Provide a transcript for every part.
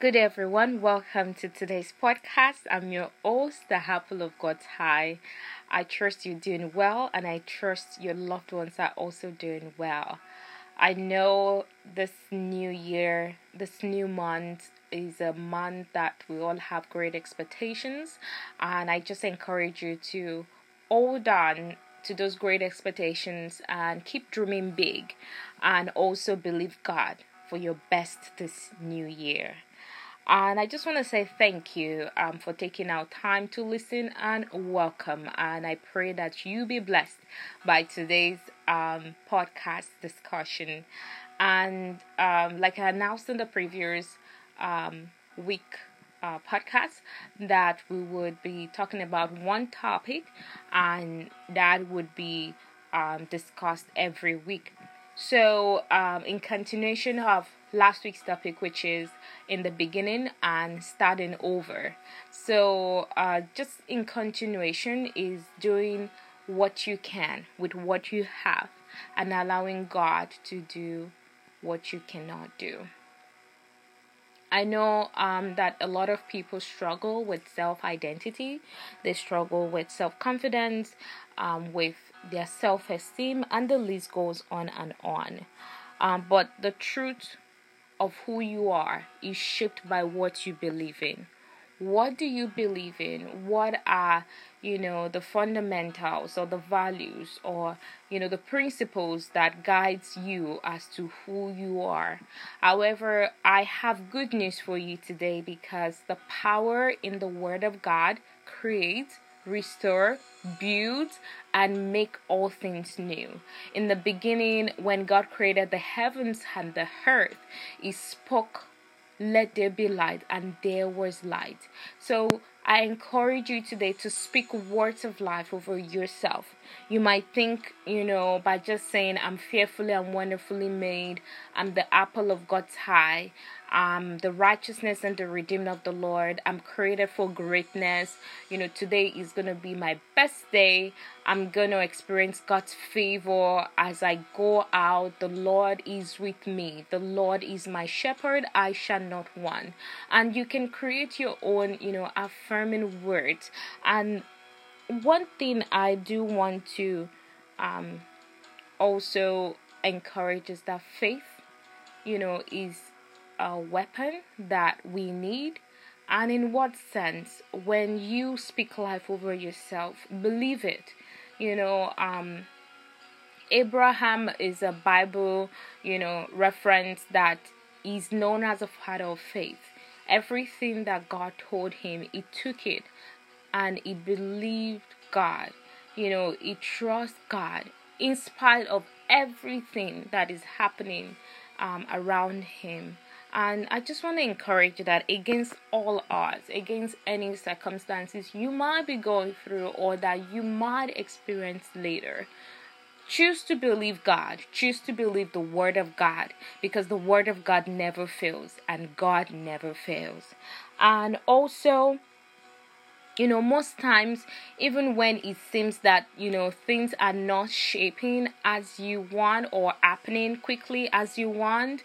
Good everyone. Welcome to today's podcast. I'm your host, the Apple of God's Eye. I trust you're doing well, and I trust your loved ones are also doing well. I know this new year, this new month is a month that we all have great expectations, and I just encourage you to hold on to those great expectations and keep dreaming big, and also believe God for your best this new year. And I just want to say thank you um, for taking out time to listen and welcome. And I pray that you be blessed by today's um, podcast discussion. And um, like I announced in the previous um, week uh, podcast, that we would be talking about one topic and that would be um, discussed every week. So, um, in continuation of last week's topic, which is in the beginning and starting over. So, uh, just in continuation, is doing what you can with what you have and allowing God to do what you cannot do. I know um, that a lot of people struggle with self identity, they struggle with self confidence, um, with their self esteem, and the list goes on and on. Um, but the truth of who you are is shaped by what you believe in. What do you believe in? What are, you know, the fundamentals or the values or, you know, the principles that guides you as to who you are? However, I have good news for you today because the power in the word of God creates restore, build, and make all things new. In the beginning, when God created the heavens and the earth, He spoke, Let there be light, and there was light. So I encourage you today to speak words of life over yourself. You might think, you know, by just saying, I'm fearfully and wonderfully made, I'm the apple of God's eye, I'm the righteousness and the redeemed of the Lord, I'm created for greatness. You know, today is going to be my best day. I'm going to experience God's favor as I go out. The Lord is with me, the Lord is my shepherd, I shall not want. And you can create your own, you know, affirming words. And one thing I do want to um, also encourage is that faith, you know, is a weapon that we need. And in what sense? When you speak life over yourself, believe it. You know, um, Abraham is a Bible, you know, reference that is known as a father of faith. Everything that God told him, he took it and he believed God. You know, he trusts God in spite of everything that is happening um, around him. And I just want to encourage you that against all odds, against any circumstances you might be going through or that you might experience later, choose to believe God. Choose to believe the Word of God because the Word of God never fails and God never fails. And also, you know, most times, even when it seems that, you know, things are not shaping as you want or happening quickly as you want,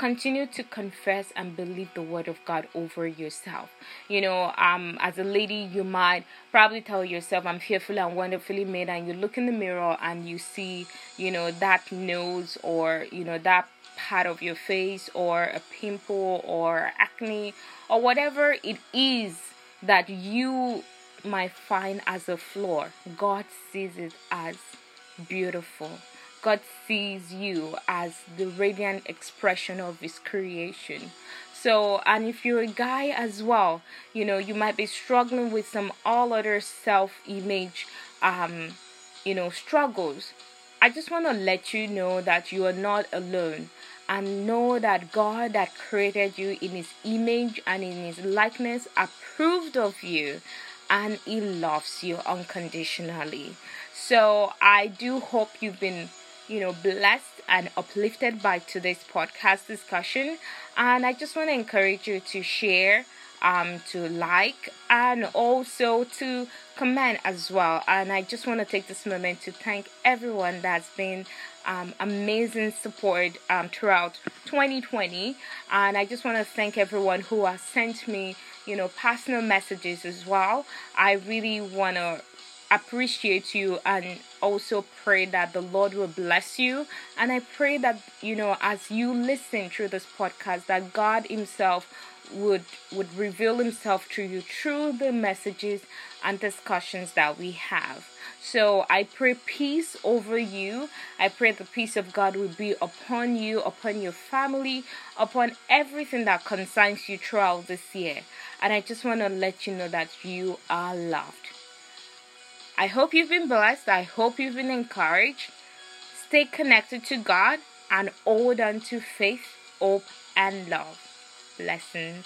continue to confess and believe the word of God over yourself. You know, um, as a lady, you might probably tell yourself, I'm fearfully and wonderfully made, and you look in the mirror and you see, you know, that nose or, you know, that part of your face or a pimple or acne or whatever it is that you might find as a flaw. God sees it as beautiful. God sees you as the radiant expression of His creation. So, and if you're a guy as well, you know, you might be struggling with some all other self image, um, you know, struggles. I just want to let you know that you are not alone and know that God that created you in His image and in His likeness approved of you and He loves you unconditionally. So, I do hope you've been you know, blessed and uplifted by today's podcast discussion. And I just want to encourage you to share um, to like and also to comment as well. And I just want to take this moment to thank everyone that's been um, amazing support um, throughout 2020. And I just want to thank everyone who has sent me, you know, personal messages as well. I really want to appreciate you and also pray that the Lord will bless you. And I pray that, you know, as you listen through this podcast, that God Himself would would reveal himself to you through the messages and discussions that we have. So I pray peace over you. I pray the peace of God will be upon you, upon your family, upon everything that concerns you throughout this year. And I just want to let you know that you are loved. I hope you've been blessed. I hope you've been encouraged. Stay connected to God and hold on to faith, hope, and love. Blessings.